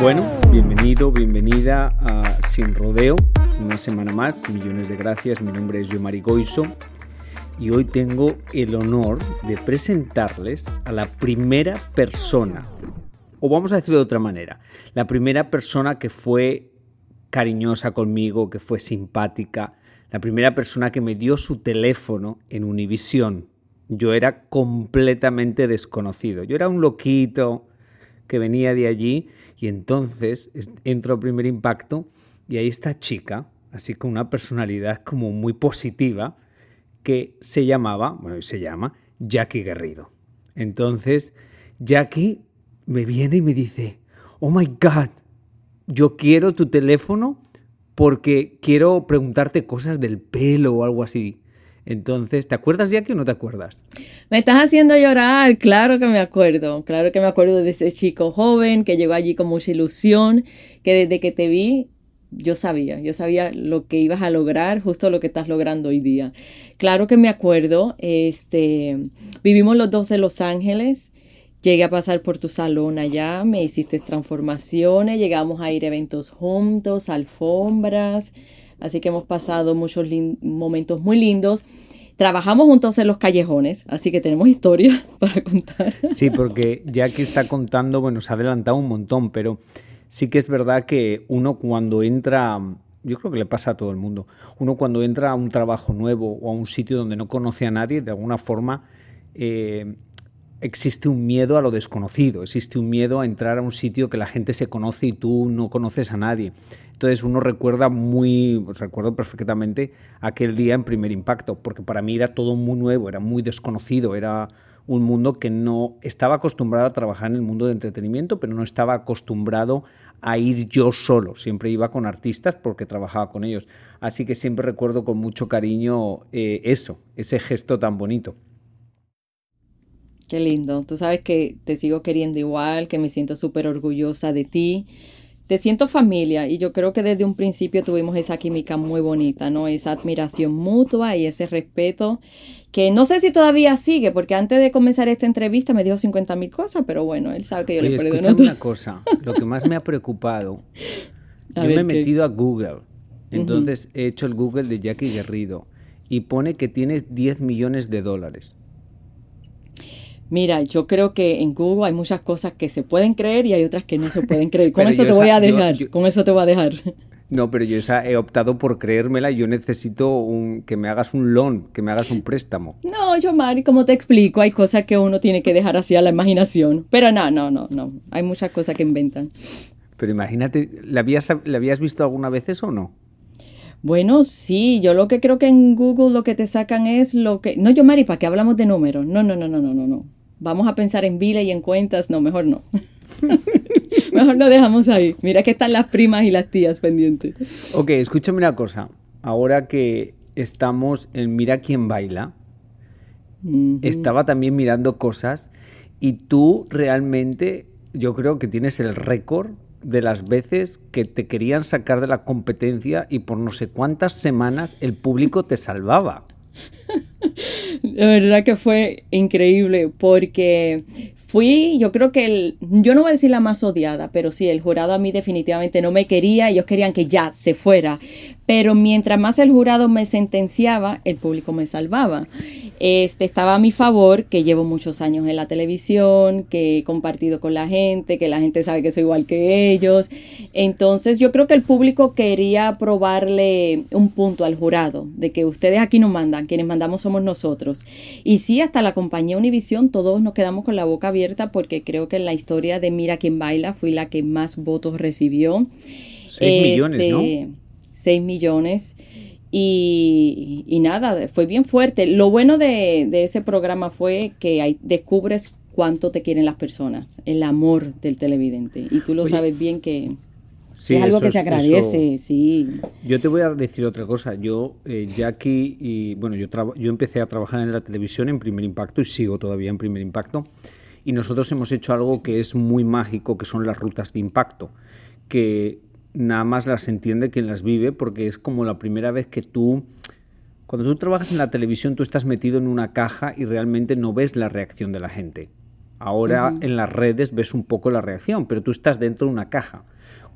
Bueno, bienvenido, bienvenida a Sin Rodeo, una semana más, millones de gracias, mi nombre es Yomari Goiso y hoy tengo el honor de presentarles a la primera persona, o vamos a decirlo de otra manera, la primera persona que fue cariñosa conmigo, que fue simpática, la primera persona que me dio su teléfono en Univisión. Yo era completamente desconocido, yo era un loquito que venía de allí y entonces entro al primer impacto y ahí está chica, así con una personalidad como muy positiva, que se llamaba, bueno, se llama Jackie Guerrido. Entonces, Jackie me viene y me dice, oh my God, yo quiero tu teléfono porque quiero preguntarte cosas del pelo o algo así. Entonces, ¿te acuerdas, Jackie, o no te acuerdas? Me estás haciendo llorar, claro que me acuerdo, claro que me acuerdo de ese chico joven que llegó allí con mucha ilusión, que desde que te vi yo sabía, yo sabía lo que ibas a lograr, justo lo que estás logrando hoy día. Claro que me acuerdo, este, vivimos los dos en Los Ángeles, llegué a pasar por tu salón allá, me hiciste transformaciones, llegamos a ir a eventos juntos, alfombras, así que hemos pasado muchos momentos muy lindos. Trabajamos juntos en los callejones, así que tenemos historias para contar. Sí, porque ya que está contando, bueno, se ha adelantado un montón, pero sí que es verdad que uno cuando entra, yo creo que le pasa a todo el mundo, uno cuando entra a un trabajo nuevo o a un sitio donde no conoce a nadie, de alguna forma eh, existe un miedo a lo desconocido, existe un miedo a entrar a un sitio que la gente se conoce y tú no conoces a nadie. Entonces uno recuerda muy, pues recuerdo perfectamente aquel día en primer impacto, porque para mí era todo muy nuevo, era muy desconocido, era un mundo que no estaba acostumbrado a trabajar en el mundo de entretenimiento, pero no estaba acostumbrado a ir yo solo. Siempre iba con artistas porque trabajaba con ellos. Así que siempre recuerdo con mucho cariño eh, eso, ese gesto tan bonito. Qué lindo. Tú sabes que te sigo queriendo igual, que me siento súper orgullosa de ti. Te siento familia y yo creo que desde un principio tuvimos esa química muy bonita, ¿no? Esa admiración mutua y ese respeto que no sé si todavía sigue, porque antes de comenzar esta entrevista me dijo 50 mil cosas, pero bueno, él sabe que yo le perdono. una cosa, lo que más me ha preocupado, yo me he metido a Google, entonces he hecho el Google de Jackie Guerrido y pone que tiene 10 millones de dólares. Mira, yo creo que en Google hay muchas cosas que se pueden creer y hay otras que no se pueden creer. Con eso te voy a dejar, con eso te voy a dejar. No, pero yo esa he optado por creérmela. Yo necesito un, que me hagas un loan, que me hagas un préstamo. No, yo, Mari, como te explico, hay cosas que uno tiene que dejar así a la imaginación. Pero no, no, no, no. Hay muchas cosas que inventan. Pero imagínate, ¿la habías, ¿la habías visto alguna vez eso o no? Bueno, sí, yo lo que creo que en Google lo que te sacan es lo que... No, yo, Mari, ¿para qué hablamos de números? No, no, no, no, no, no, no. Vamos a pensar en vile y en cuentas. No, mejor no. Mejor lo dejamos ahí. Mira que están las primas y las tías pendientes. Ok, escúchame una cosa. Ahora que estamos en Mira quién baila, estaba también mirando cosas y tú realmente, yo creo que tienes el récord de las veces que te querían sacar de la competencia y por no sé cuántas semanas el público te salvaba. De verdad que fue increíble porque fui, yo creo que el, yo no voy a decir la más odiada, pero sí, el jurado a mí definitivamente no me quería, ellos querían que ya se fuera. Pero mientras más el jurado me sentenciaba, el público me salvaba. Este estaba a mi favor, que llevo muchos años en la televisión, que he compartido con la gente, que la gente sabe que soy igual que ellos. Entonces yo creo que el público quería probarle un punto al jurado, de que ustedes aquí no mandan, quienes mandamos somos nosotros. Y sí, hasta la compañía Univisión, todos nos quedamos con la boca abierta porque creo que en la historia de Mira quién baila fui la que más votos recibió. 6 millones, ¿no? 6 este, millones. Y, y, nada, fue bien fuerte. Lo bueno de, de ese programa fue que hay, descubres cuánto te quieren las personas, el amor del televidente. Y tú lo sabes bien que es algo que se agradece, sí. Yo te voy a decir otra cosa. Yo, eh, Jackie, y bueno, yo, yo empecé a trabajar en la televisión en Primer Impacto y sigo todavía en Primer Impacto. Y nosotros hemos hecho algo que es muy mágico, que son las rutas de impacto, que nada más las entiende quien las vive porque es como la primera vez que tú, cuando tú trabajas en la televisión, tú estás metido en una caja y realmente no ves la reacción de la gente. Ahora en las redes ves un poco la reacción, pero tú estás dentro de una caja.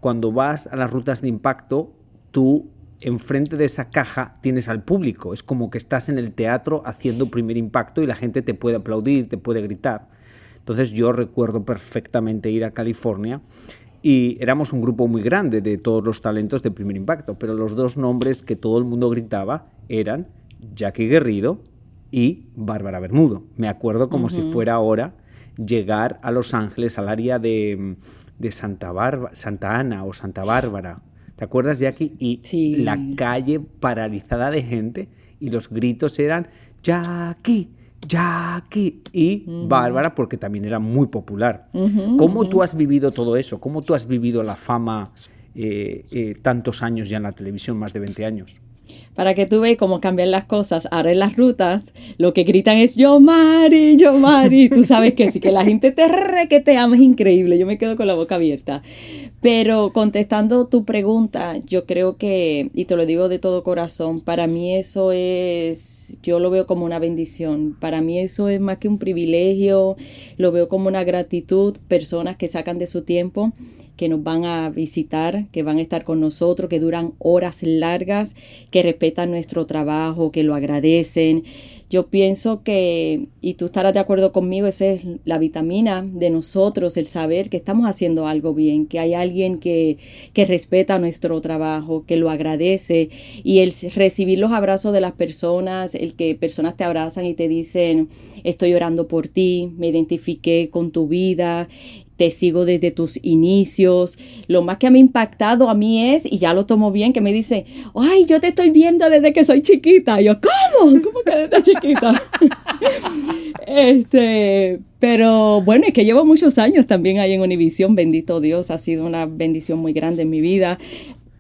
Cuando vas a las rutas de impacto, tú enfrente de esa caja tienes al público. Es como que estás en el teatro haciendo primer impacto y la gente te puede aplaudir, te puede gritar. Entonces yo recuerdo perfectamente ir a California y éramos un grupo muy grande de todos los talentos de primer impacto, pero los dos nombres que todo el mundo gritaba eran Jackie Guerrido y Bárbara Bermudo. Me acuerdo como si fuera ahora llegar a Los Ángeles, al área de, Santa, Santa Ana o Santa Bárbara. ¿Te acuerdas, Jackie? Y la calle paralizada de gente y los gritos eran Jackie, Jackie y Bárbara, porque también era muy popular. ¿Cómo tú has vivido todo eso? ¿Cómo tú has vivido la fama eh, eh, tantos años ya en la televisión, más de 20 años? Para que tú veas cómo cambian las cosas. Ahora las rutas, lo que gritan es yo Mari, yo Mari. Tú sabes que sí, que la gente te re que te ama, es increíble. Yo me quedo con la boca abierta. Pero contestando tu pregunta, yo creo que, y te lo digo de todo corazón, para mí eso es, yo lo veo como una bendición. Para mí eso es más que un privilegio, lo veo como una gratitud, personas que sacan de su tiempo que nos van a visitar, que van a estar con nosotros, que duran horas largas, que respetan nuestro trabajo, que lo agradecen. Yo pienso que, y tú estarás de acuerdo conmigo, esa es la vitamina de nosotros, el saber que estamos haciendo algo bien, que hay alguien que, que respeta nuestro trabajo, que lo agradece, y el recibir los abrazos de las personas, el que personas te abrazan y te dicen, estoy orando por ti, me identifiqué con tu vida, te sigo desde tus inicios. Lo más que me ha impactado a mí es, y ya lo tomo bien, que me dice, ay, yo te estoy viendo desde que soy chiquita. Y yo, ¿cómo? ¿Cómo que desde chiquita? este, pero bueno, es que llevo muchos años también ahí en Univisión, bendito Dios, ha sido una bendición muy grande en mi vida.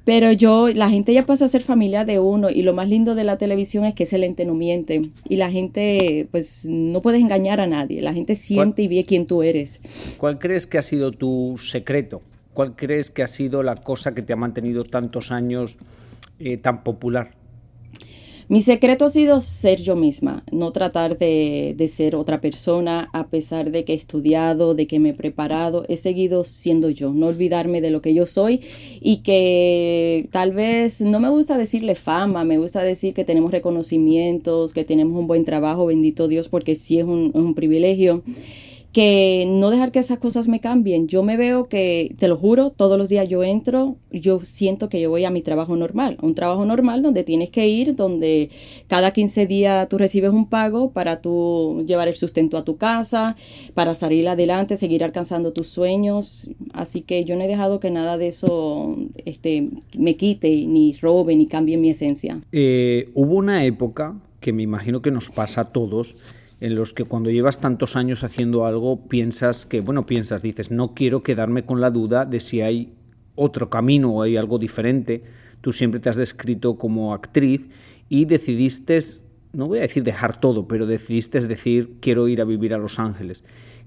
Pero yo, la gente ya pasa a ser familia de uno y lo más lindo de la televisión es que es el ente no miente y la gente, pues no puedes engañar a nadie, la gente siente y ve quién tú eres. ¿Cuál crees que ha sido tu secreto? ¿Cuál crees que ha sido la cosa que te ha mantenido tantos años eh, tan popular? Mi secreto ha sido ser yo misma, no tratar de, de, ser otra persona, a pesar de que he estudiado, de que me he preparado, he seguido siendo yo, no olvidarme de lo que yo soy y que tal vez no me gusta decirle fama, me gusta decir que tenemos reconocimientos, que tenemos un buen trabajo, bendito Dios, porque sí es un, es un privilegio que no dejar que esas cosas me cambien. Yo me veo que, te lo juro, todos los días yo entro, yo siento que yo voy a mi trabajo normal, un trabajo normal donde tienes que ir, donde cada 15 días tú recibes un pago para tú llevar el sustento a tu casa, para salir adelante, seguir alcanzando tus sueños. Así que yo no he dejado que nada de eso este, me quite, ni robe, ni cambie mi esencia. Eh, hubo una época que me imagino que nos pasa a todos, en los que cuando llevas tantos años haciendo algo piensas que, bueno, piensas, dices, no quiero quedarme con la duda de si hay otro camino o hay algo diferente. Tú siempre te has descrito como actriz y decidiste, no voy a decir dejar todo, pero decidiste decir, quiero ir a vivir a Los Ángeles.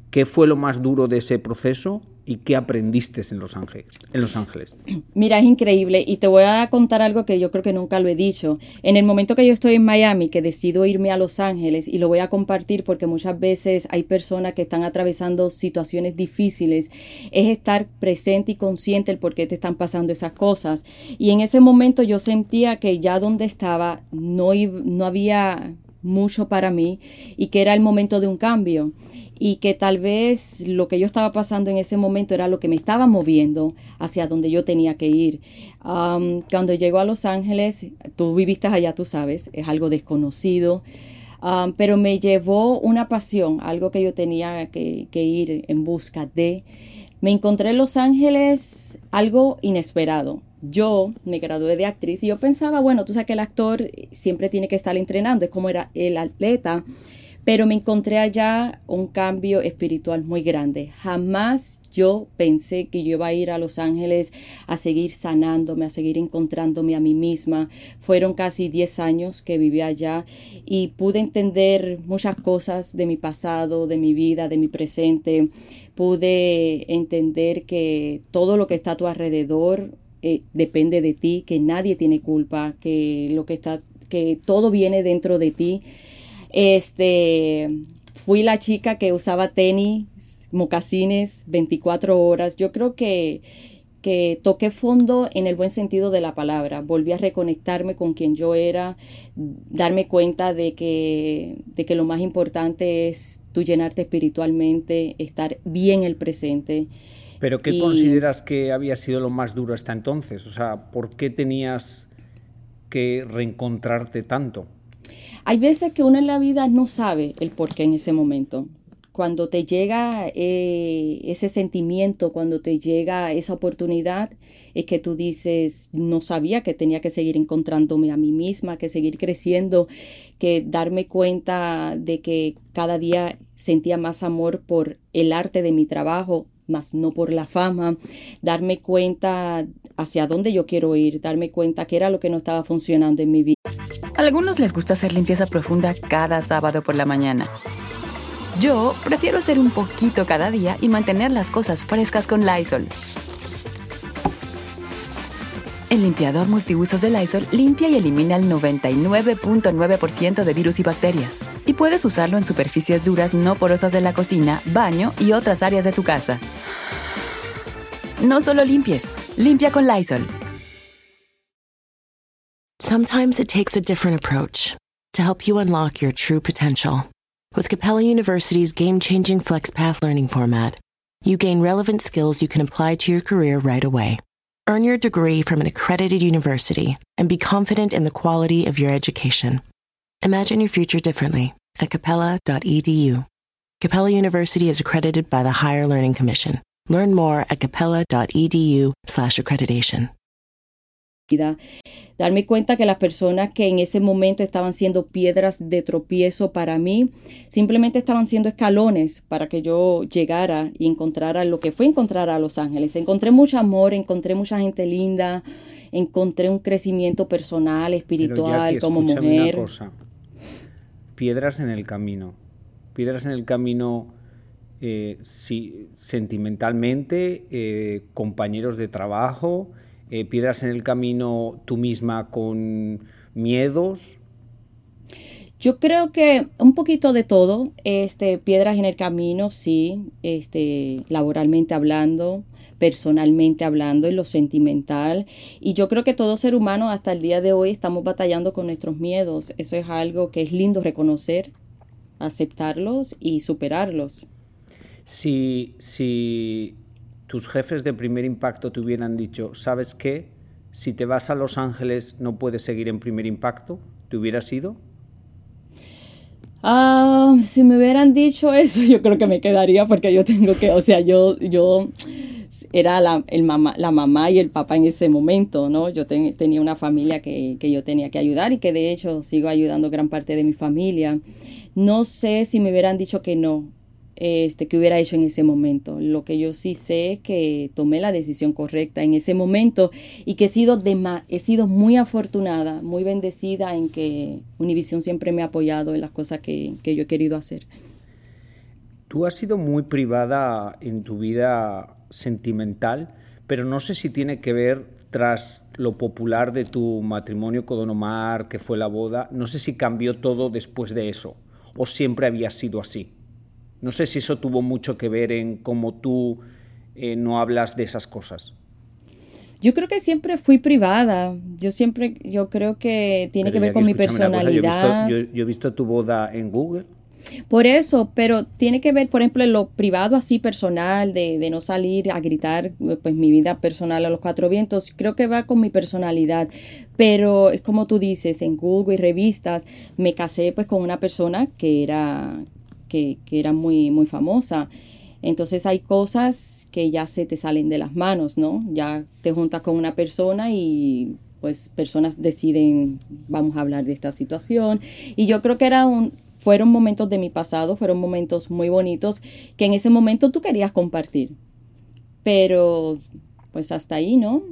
¿Qué fue lo más duro de ese proceso y qué aprendiste en Los Ángeles? En Los Ángeles? Mira, es increíble y te voy a contar algo que yo creo que nunca lo he dicho. En el momento que yo estoy en Miami, que decido irme a Los Ángeles y lo voy a compartir porque muchas veces hay personas que están atravesando situaciones difíciles, es estar presente y consciente el por qué te están pasando esas cosas. Y en ese momento yo sentía que ya donde estaba no, no había mucho para mí y que era el momento de un cambio y que tal vez lo que yo estaba pasando en ese momento era lo que me estaba moviendo hacia donde yo tenía que ir. cuando llego a Los Ángeles, tú viviste allá, tú sabes, es algo desconocido, pero me llevó una pasión, algo que yo tenía que, que ir en busca de. Me encontré en Los Ángeles algo inesperado yo me gradué de actriz y yo pensaba, bueno, tú sabes que el actor siempre tiene que estar entrenando, es como era el atleta, pero me encontré allá un cambio espiritual muy grande. Jamás yo pensé que yo iba a ir a Los Ángeles a seguir sanándome, a seguir encontrándome a mí misma. Fueron casi 10 años que viví allá y pude entender muchas cosas de mi pasado, de mi vida, de mi presente. Pude entender que todo lo que está a tu alrededor eh, depende de ti, que nadie tiene culpa, que lo que está, que todo viene dentro de ti. Este, fui la chica que usaba tenis, mocasines 24 horas. Yo creo que, que toqué fondo en el buen sentido de la palabra. Volví a reconectarme con quien yo era, darme cuenta de que, de que lo más importante es tú llenarte espiritualmente, estar bien el presente. ¿Pero qué consideras que había sido lo más duro hasta entonces? O sea, ¿por qué tenías que reencontrarte tanto? Hay veces que uno en la vida no sabe el por qué en ese momento. Cuando te llega eh, ese sentimiento, cuando te llega esa oportunidad, es que tú dices, no sabía que tenía que seguir encontrándome a mí misma, que seguir creciendo, que darme cuenta de que cada día sentía más amor por el arte de mi trabajo, más no por la fama, darme cuenta hacia dónde yo quiero ir, darme cuenta qué era lo que no estaba funcionando en mi vida. A algunos les gusta hacer limpieza profunda cada sábado por la mañana. Yo prefiero hacer un poquito cada día y mantener las cosas frescas con Lysol. El limpiador multiusos de Lysol limpia y elimina el 99.9% de virus y bacterias. Puedes usarlo en superficies duras no porosas de la cocina, baño y otras áreas de tu casa. No solo limpies, limpia con Lysol. Sometimes it takes a different approach to help you unlock your true potential. With Capella University's game-changing FlexPath learning format, you gain relevant skills you can apply to your career right away. Earn your degree from an accredited university and be confident in the quality of your education. Imagine your future differently at capella.edu. Capella University is accredited by the Higher Learning Commission. Learn more at capella.edu/accreditation. Darme cuenta que las personas que en ese momento estaban siendo piedras de tropiezo para mí, simplemente estaban siendo escalones para que yo llegara y encontrara lo que fue encontrar a Los Ángeles. Encontré mucho amor, encontré mucha gente linda, encontré un crecimiento personal, espiritual, como mujer. Piedras en el camino. Piedras en el camino. Eh, sentimentalmente, eh, compañeros de trabajo, eh, piedras en el camino tú misma con miedos? Yo creo que un poquito de todo, este, piedras en el camino, sí, este, laboralmente hablando, personalmente hablando, en lo sentimental. Y yo creo que todo ser humano hasta el día de hoy estamos batallando con nuestros miedos. Eso es algo que es lindo reconocer, aceptarlos y superarlos. Si, si tus jefes de primer impacto te hubieran dicho, ¿sabes qué? Si te vas a Los Ángeles no puedes seguir en primer impacto, ¿te hubieras ido? Ah, si me hubieran dicho eso, yo creo que me quedaría porque yo tengo que, o sea, yo, yo era la, el mamá, la mamá y el papá en ese momento, ¿no? Yo tenía una familia que, que yo tenía que ayudar y que de hecho sigo ayudando gran parte de mi familia. No sé si me hubieran dicho que no, este, que hubiera hecho en ese momento. Lo que yo sí sé es que tomé la decisión correcta en ese momento y que he sido, he sido muy afortunada, muy bendecida en que Univision siempre me ha apoyado en las cosas que, que yo he querido hacer. Tú has sido muy privada en tu vida sentimental, pero no sé si tiene que ver tras lo popular de tu matrimonio con Don Omar, que fue la boda, no sé si cambió todo después de eso o siempre había sido así. No sé si eso tuvo mucho que ver en cómo tú eh, no hablas de esas cosas. Yo creo que siempre fui privada. Yo siempre, yo creo que tiene que ver con mi personalidad. yo, he visto, tu boda en Google. Por eso, pero tiene que ver, por ejemplo, en lo privado así personal, de, de, no salir a gritar, pues mi vida personal a los cuatro vientos, creo que va con mi personalidad. Pero es como tú dices, en Google y revistas, me casé pues con una persona que era, que, que era muy, muy famosa. Entonces hay cosas que ya se te salen de las manos, ¿no? Ya te juntas con una persona y pues personas deciden, vamos a hablar de esta situación. Y yo creo que era un, fueron momentos de mi pasado, fueron momentos muy bonitos que en ese momento tú querías compartir. Pero pues hasta ahí, ¿no?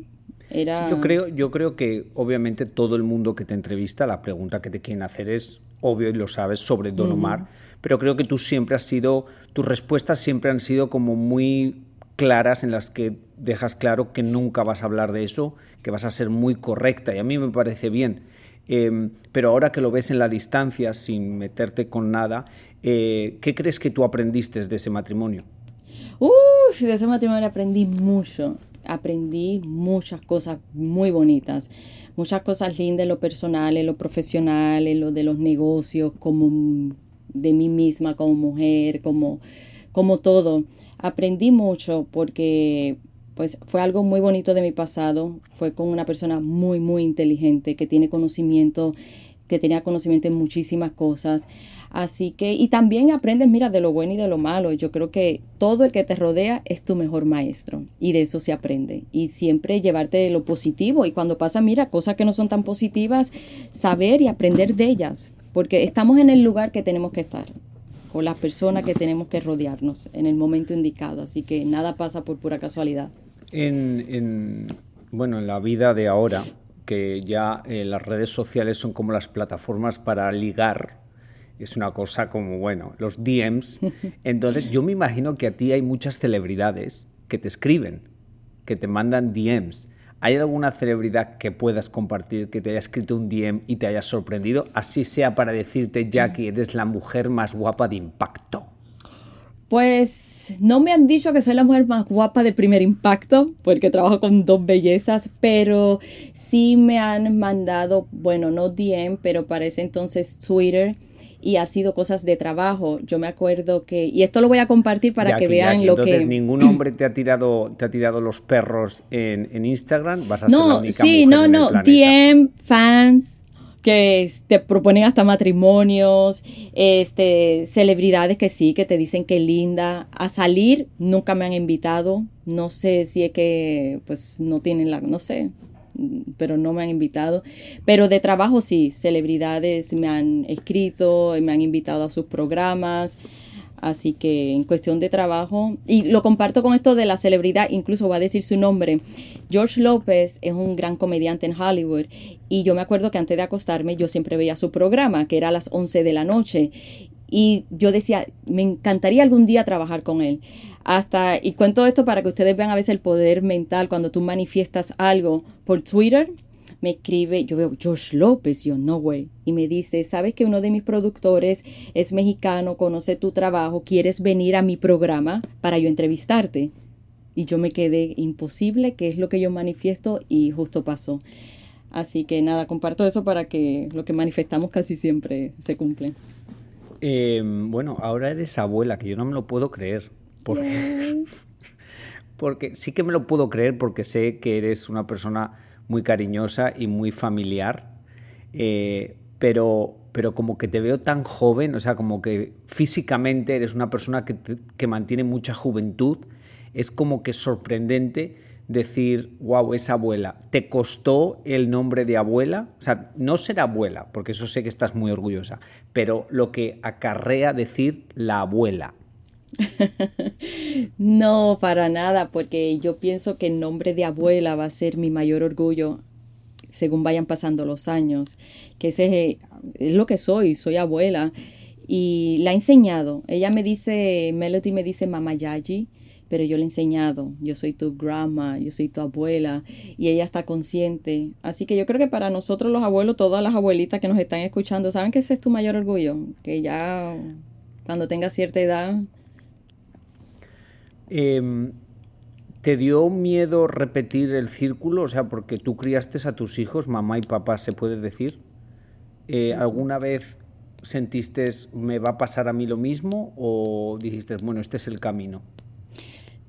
Era... yo, creo, yo creo que obviamente todo el mundo que te entrevista, la pregunta que te quieren hacer es obvio y lo sabes sobre Don Omar pero creo que tú siempre has sido, tus respuestas siempre han sido como muy claras en las que dejas claro que nunca vas a hablar de eso, que vas a ser muy correcta y a mí me parece bien. Em, pero ahora que lo ves en la distancia, sin meterte con nada, eh, ¿qué crees que tú aprendiste de ese matrimonio? Uf, de ese matrimonio aprendí mucho. Aprendí muchas cosas muy bonitas, muchas cosas lindas lo personal, en lo profesional, en lo de los negocios, como de mí misma como mujer, como, como todo. Aprendí mucho porque pues fue algo muy bonito de mi pasado, fue con una persona muy, muy inteligente, que tiene conocimiento, que tenía conocimiento en muchísimas cosas. Así que, y también aprendes, mira, de lo bueno y de lo malo. Yo creo que todo el que te rodea es tu mejor maestro y de eso se aprende. Y siempre llevarte lo positivo y cuando pasa, mira, cosas que no son tan positivas, saber y aprender de ellas porque estamos en el lugar que tenemos que estar, con las personas que tenemos que rodearnos en el momento indicado, así que nada pasa por pura casualidad. En, bueno, en la vida de ahora, que ya eh, las redes sociales son como las plataformas para ligar, es una cosa como, bueno, los DMs. Entonces, yo me imagino que a ti hay muchas celebridades que te escriben, que te mandan DMs. ¿Hay alguna celebridad que puedas compartir que te haya escrito un DM y te haya sorprendido? Así sea para decirte, Jackie, eres la mujer más guapa de impacto. Pues no me han dicho que soy la mujer más guapa de primer impacto, porque trabajo con dos bellezas, pero sí me han mandado, bueno, no DM, pero para ese entonces Twitter y ha sido cosas de trabajo. Yo me acuerdo que, y esto lo voy a compartir para que vean lo entonces, que... ningún hombre te ha tirado, te ha tirado los perros en, en Instagram, vas a no, ser la única sí, mujer no, en no, el. DM, fans, que te proponen hasta matrimonios, este, celebridades que sí, que te dicen que linda. A salir nunca me han invitado. No sé si es que pues no tienen la, no sé, pero no me han invitado. Pero de trabajo sí, celebridades me han escrito, me han invitado a sus programas. Así que en cuestión de trabajo, y lo comparto con esto de la celebridad, incluso va a decir su nombre. George López es un gran comediante en Hollywood y yo me acuerdo que antes de acostarme yo siempre veía su programa, que era a las 11 de la noche. Y yo decía, me encantaría algún día trabajar con él. Hasta, y cuento esto para que ustedes vean a veces el poder mental cuando tú manifiestas algo por Twitter. Me escribe, yo veo George López, yo no way. Y me dice, ¿sabes que uno de mis productores es mexicano, conoce tu trabajo, quieres venir a mi programa para yo entrevistarte? Y yo me quedé imposible, que es lo que yo manifiesto y justo pasó. Así que nada, comparto eso para que lo que manifestamos casi siempre se cumple. Eh, bueno, ahora eres abuela, que yo no me lo puedo creer. Porque, porque sí que me lo puedo creer porque sé que eres una persona muy cariñosa y muy familiar, eh, pero, pero como que te veo tan joven, o sea, como que físicamente eres una persona que, que mantiene mucha juventud, es como que sorprendente decir, wow, es abuela. ¿Te costó el nombre de abuela? O sea, no ser abuela, porque eso sé que estás muy orgullosa, pero lo que acarrea decir la abuela. no, para nada, porque yo pienso que el nombre de abuela va a ser mi mayor orgullo según vayan pasando los años, que ese es lo que soy, soy abuela y la he enseñado. Ella me dice, Melody me dice Mama Yaji, pero yo le he enseñado, yo soy tu grandma, yo soy tu abuela y ella está consciente. Así que yo creo que para nosotros los abuelos, todas las abuelitas que nos están escuchando, saben que ese es tu mayor orgullo, que ya cuando tengas cierta edad... Em, ¿Te dio miedo repetir el círculo? O sea, porque tú criaste a tus hijos, mamá y papá, se puede decir. Eh, ¿Alguna vez sentiste, me va a pasar a mí lo mismo? ¿O dijiste, bueno, este es el camino?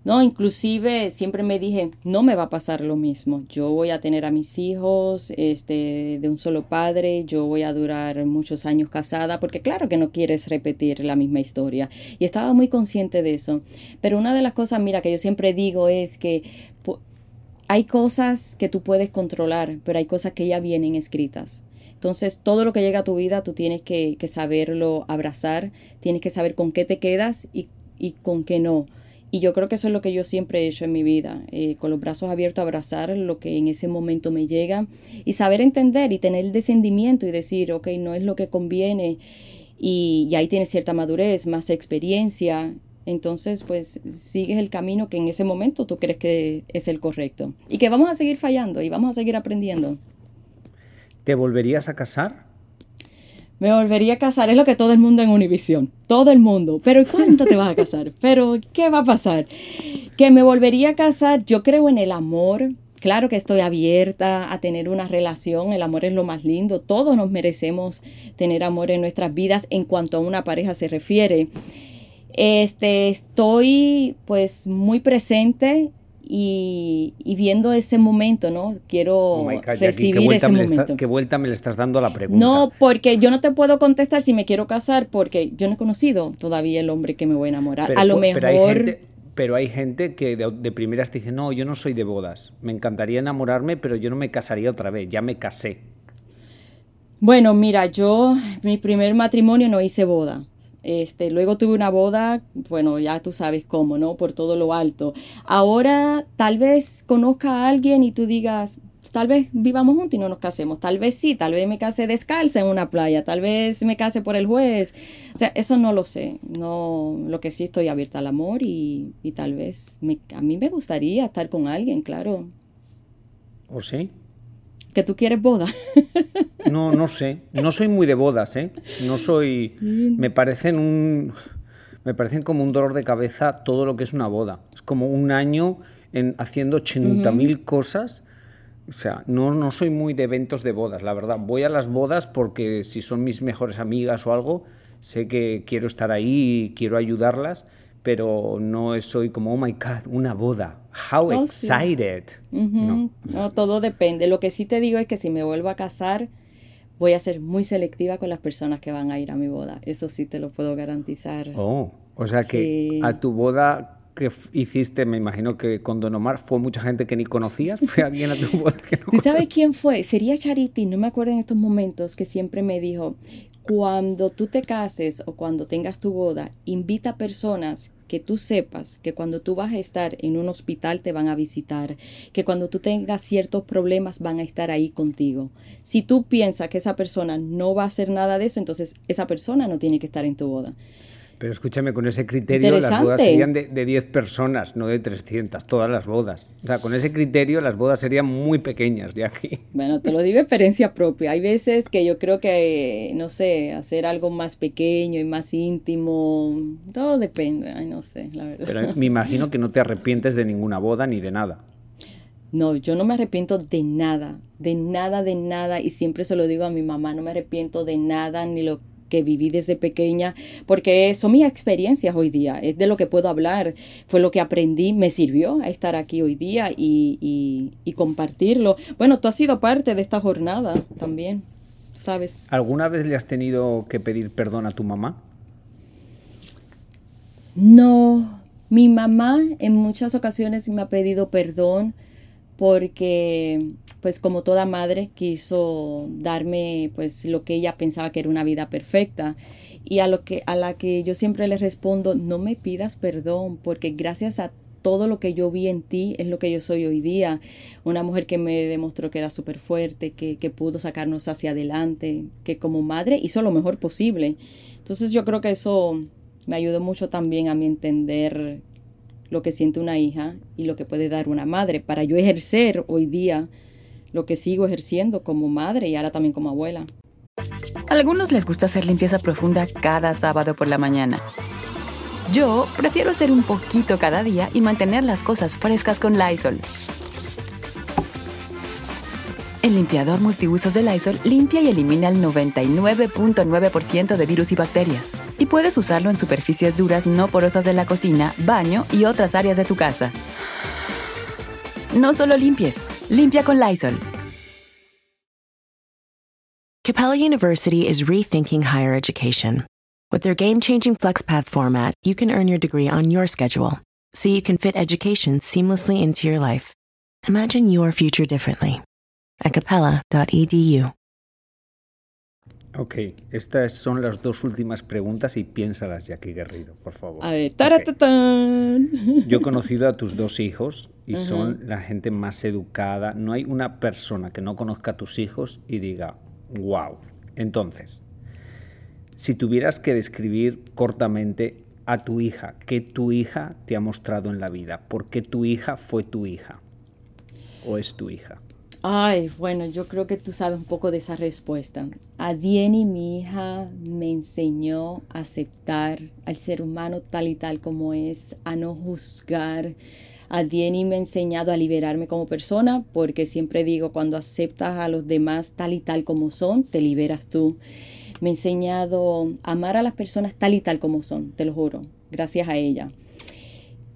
No, inclusive siempre me dije, no me va a pasar lo mismo. Yo voy a tener a mis hijos este, de un solo padre, yo voy a durar muchos años casada, porque claro que no quieres repetir la misma historia. Y estaba muy consciente de eso. Pero una de las cosas, mira, que yo siempre digo es que hay cosas que tú puedes controlar, pero hay cosas que ya vienen escritas. Entonces, todo lo que llega a tu vida, tú tienes que, saberlo abrazar, tienes que saber con qué te quedas y, y con qué no y yo creo que eso es lo que yo siempre he hecho en mi vida, eh, con los brazos abiertos, abrazar lo que en ese momento me llega y saber entender y tener el descendimiento y decir, ok, no es lo que conviene y, ahí tienes cierta madurez, más experiencia. Entonces, pues sigues el camino que en ese momento tú crees que es el correcto. Y que vamos a seguir fallando y vamos a seguir aprendiendo. ¿Te volverías a casar? Me volvería a casar. Es lo que todo el mundo en Univision. Todo el mundo. Pero ¿cuándo te vas a casar? Pero ¿qué va a pasar? Que me volvería a casar. Yo creo en el amor. Claro que estoy abierta a tener una relación. El amor es lo más lindo. Todos nos merecemos tener amor en nuestras vidas en cuanto a una pareja se refiere. Este, estoy pues muy presente y, viendo ese momento, ¿no? Quiero oh recibir ese momento. ¿Qué vuelta me le estás dando a la pregunta? No, porque yo no te puedo contestar si me quiero casar porque yo no he conocido todavía el hombre que me voy a enamorar. a lo mejor... Pero hay gente, que de, de, primeras te dice, no, yo no soy de bodas. Me encantaría enamorarme, pero yo no me casaría otra vez. Ya me casé. Bueno, mira, yo, mi primer matrimonio no hice boda. Este, luego tuve una boda, bueno, ya tú sabes cómo, ¿no? Por todo lo alto. Ahora tal vez conozca a alguien y tú digas, tal vez vivamos juntos y no nos casemos. Tal vez sí, tal vez me case descalza en una playa, tal vez me case por el juez. O sea, eso no lo sé. No, lo que sí estoy abierta al amor y, y tal vez a mí me gustaría estar con alguien, claro. ¿O sí? Que tú quieres boda. No, no sé. No soy muy de bodas, ¿eh? No soy. Me parecen un. Me parecen como un dolor de cabeza todo lo que es una boda. Es como un año en, haciendo 80.000 mil cosas. O sea, no, no soy muy de eventos de bodas, la verdad. Voy a las bodas porque si son mis mejores amigas o algo, sé que quiero estar ahí y quiero ayudarlas pero no soy como, oh my God, una boda. How oh, excited. no, todo depende. Lo que sí te digo es que si me vuelvo a casar, voy a ser muy selectiva con las personas que van a ir a mi boda. Eso sí te lo puedo garantizar. Oh, o sea que a tu boda que hiciste, me imagino que con Don Omar, fue mucha gente que ni conocías, fue alguien a tu boda que no ¿Tú sabes quién fue? Sería Charity, no me acuerdo en estos momentos, que siempre me dijo, cuando tú te cases o cuando tengas tu boda, invita personas que tú sepas que cuando tú vas a estar en un hospital te van a visitar, que cuando tú tengas ciertos problemas van a estar ahí contigo. Si tú piensas que esa persona no va a hacer nada de eso, entonces esa persona no tiene que estar en tu boda. Pero escúchame, con ese criterio las bodas serían de, de 10 personas, no de 300, todas las bodas. O sea, con ese criterio las bodas serían muy pequeñas de aquí. Bueno, te lo digo experiencia propia. Hay veces que yo creo que, no sé, hacer algo más pequeño y más íntimo, todo depende, ay, no sé, la verdad. Pero me imagino que no te arrepientes de ninguna boda ni de nada. No, yo no me arrepiento de nada, de nada, de nada, y siempre se lo digo a mi mamá, no me arrepiento de nada, ni lo que viví desde pequeña, porque son mis experiencias hoy día, es de lo que puedo hablar, fue lo que aprendí, me sirvió a estar aquí hoy día y, compartirlo. Bueno, tú has sido parte de esta jornada también, ¿sabes? ¿Alguna vez le has tenido que pedir perdón a tu mamá? No, mi mamá en muchas ocasiones me ha pedido perdón porque pues como toda madre quiso darme pues lo que ella pensaba que era una vida perfecta y a lo que a la que yo siempre le respondo no me pidas perdón porque gracias a todo lo que yo vi en ti es lo que yo soy hoy día. Una mujer que me demostró que era súper fuerte, que, que, pudo sacarnos hacia adelante, que como madre hizo lo mejor posible. Entonces yo creo que eso me ayudó mucho también a mi entender lo que siente una hija y lo que puede dar una madre para yo ejercer hoy día lo que sigo ejerciendo como madre y ahora también como abuela. A algunos les gusta hacer limpieza profunda cada sábado por la mañana. Yo prefiero hacer un poquito cada día y mantener las cosas frescas con Lysol. El limpiador multiusos de Lysol limpia y elimina el 99.9% de virus y bacterias. Y puedes usarlo en superficies duras no porosas de la cocina, baño y otras áreas de tu casa. No solo limpies, limpia con Lysol. Capella University is rethinking higher education. With their game changing FlexPath format, you can earn your degree on your schedule, so you can fit education seamlessly into your life. Imagine your future differently at capella.edu. Ok, estas son las dos últimas preguntas y piénsalas, Jackie Guerrero, por favor. A ver, taratatán. Yo he conocido a tus dos hijos y son la gente más educada. No hay una persona que no conozca a tus hijos y diga, wow. Entonces, si tuvieras que describir cortamente a tu hija, ¿qué tu hija te ha mostrado en la vida? ¿Por qué tu hija fue tu hija? ¿O es tu hija? Ay, bueno, yo creo que tú sabes un poco de esa respuesta. Adieni, mi hija, me enseñó a aceptar al ser humano tal y tal como es, a no juzgar. Adieni me ha enseñado a liberarme como persona, porque siempre digo, cuando aceptas a los demás tal y tal como son, te liberas tú. Me ha enseñado a amar a las personas tal y tal como son, te lo juro, gracias a ella.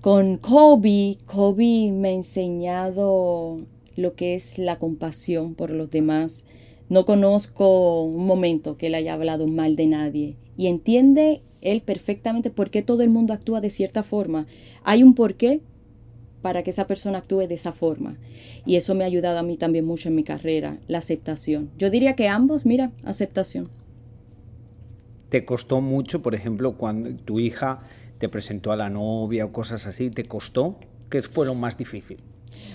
Con Kobe, Kobe me ha enseñado lo que es la compasión por los demás. No conozco un momento que él haya hablado mal de nadie y entiende él perfectamente por qué todo el mundo actúa de cierta forma. Hay un porqué para que esa persona actúe de esa forma. Y eso me ha ayudado a mí también mucho en mi carrera, la aceptación. Yo diría que ambos, mira, aceptación. ¿Te costó mucho, por ejemplo, cuando tu hija te presentó a la novia o cosas así? ¿Te costó? ¿Qué fue lo más difícil?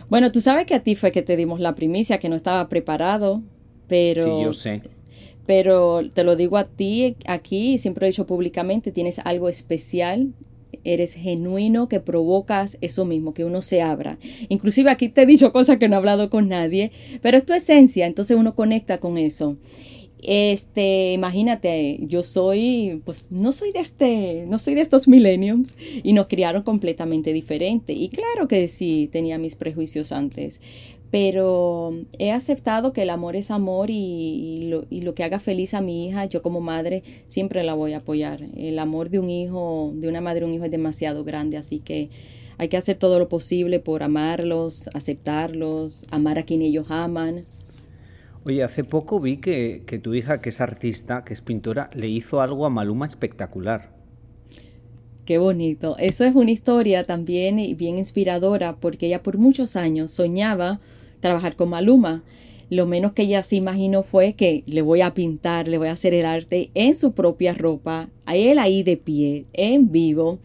Bueno, tú sabes que a ti fue que te dimos la primicia, que no estaba preparado, pero... Sí, yo sé. Pero te lo digo a ti aquí, siempre lo he dicho públicamente, tienes algo especial, eres genuino, que provocas eso mismo, que uno se abra. Inclusive aquí te he dicho cosas que no he hablado con nadie, pero es tu esencia, entonces uno conecta con eso. Este, imagínate, yo soy, pues no soy de este, no soy de estos millenniums y nos criaron completamente diferente. Y claro que sí, tenía mis prejuicios antes, pero he aceptado que el amor es amor y, lo, y, lo, que haga feliz a mi hija, yo como madre siempre la voy a apoyar. El amor de un hijo, de una madre un hijo es demasiado grande, así que hay que hacer todo lo posible por amarlos, aceptarlos, amar a quien ellos aman. Oye, hace poco vi que, que, tu hija, que es artista, que es pintora, le hizo algo a Maluma espectacular. Qué bonito. Eso es una historia también bien inspiradora porque ella por muchos años soñaba trabajar con Maluma. Lo menos que ella se imaginó fue que le voy a pintar, le voy a hacer el arte en su propia ropa, a él ahí de pie, en vivo.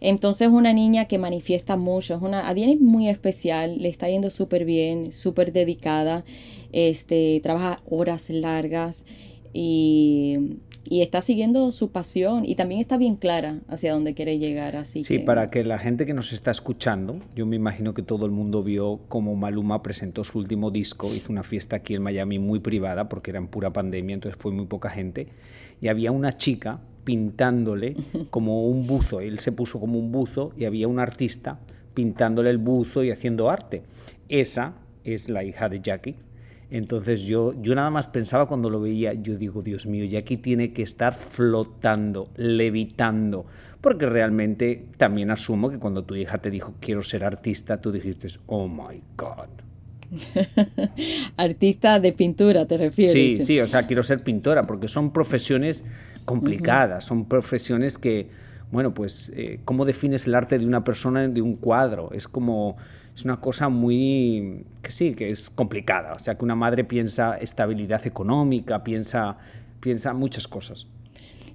Entonces una niña que manifiesta mucho, es una, Adiana es muy especial, le está yendo súper bien, súper dedicada, este, trabaja horas largas y, y, está siguiendo su pasión y también está bien clara hacia dónde quiere llegar. Así sí, que... para que la gente que nos está escuchando, yo me imagino que todo el mundo vio cómo Maluma presentó su último disco, hizo una fiesta aquí en Miami muy privada porque era en pura pandemia, entonces fue muy poca gente, y había una chica pintándole como un buzo. Él se puso como un buzo y había un artista pintándole el buzo y haciendo arte. Esa es la hija de Jackie. Entonces yo, yo nada más pensaba cuando lo veía, yo digo, Dios mío, Jackie tiene que estar flotando, levitando, porque realmente también asumo que cuando tu hija te dijo quiero ser artista, tú dijiste, oh my God. artista de pintura, ¿te refieres? Sí, sí, o sea, quiero ser pintora, porque son profesiones complicadas, son profesiones que, bueno, pues, eh, ¿cómo defines el arte de una persona de un cuadro? Es como, es una cosa muy, que sí, que es complicada. O sea, que una madre piensa estabilidad económica, piensa, piensa muchas cosas.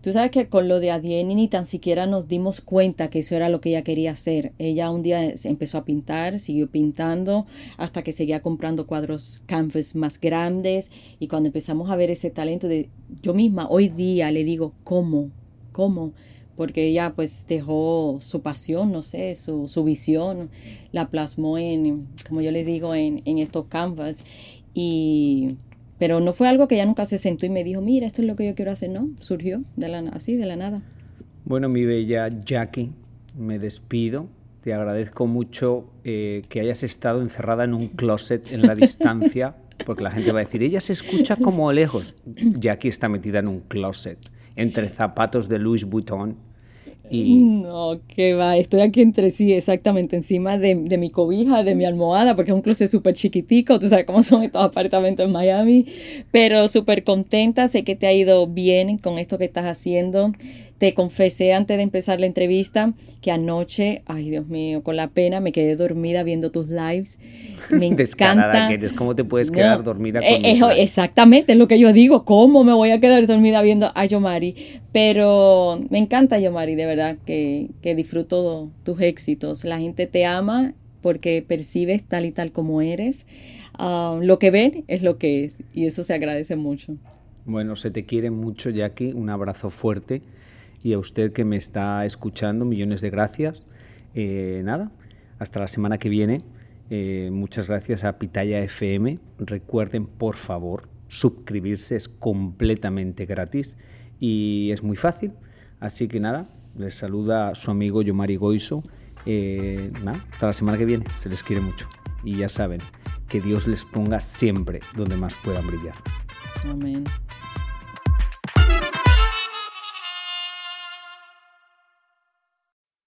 Tú sabes que con lo de Adieni ni tan siquiera nos dimos cuenta que eso era lo que ella quería hacer. Ella un día empezó a pintar, siguió pintando hasta que seguía comprando cuadros canvas más grandes y cuando empezamos a ver ese talento de yo misma hoy día le digo, ¿cómo? ¿Cómo? Porque ella pues dejó su pasión, no sé, su, su visión, la plasmó en, como yo les digo, en, en estos canvas. Y, pero no fue algo que ella nunca se sentó y me dijo, mira, esto es lo que yo quiero hacer, no, surgió de la, así, de la nada. Bueno, mi bella Jackie, me despido. Te agradezco mucho eh, que hayas estado encerrada en un closet en la distancia, porque la gente va a decir, ella se escucha como lejos. Jackie está metida en un closet, entre zapatos de Louis Vuitton y... No, que va, estoy aquí entre sí, exactamente, encima de, de mi cobija, de mi almohada, porque es un closet súper chiquitico, tú sabes cómo son estos apartamentos en Miami, pero súper contenta, sé que te ha ido bien con esto que estás haciendo. Te confesé antes de empezar la entrevista que anoche, ay Dios mío, con la pena me quedé dormida viendo tus lives. Me encanta. que eres, ¿cómo te puedes quedar dormida con eh, eh, Exactamente, es lo que yo digo, ¿cómo me voy a quedar dormida viendo a Yomari? Pero me encanta Yomari, de verdad, que, que disfruto tus éxitos. La gente te ama porque percibes tal y tal como eres. Ah, lo que ven es lo que es y eso se agradece mucho. Bueno, se te quiere mucho, Jackie. Un abrazo fuerte y a usted que me está escuchando, millones de gracias. Eh, nada, hasta la semana que viene. Eh, muchas gracias a Pitaya FM. Recuerden, por favor, suscribirse, es completamente gratis y es muy fácil. Así que nada, les saluda su amigo Yomari Goiso. Eh, nada, hasta la semana que viene, se les quiere mucho. Y ya saben, que Dios les ponga siempre donde más puedan brillar. Amén.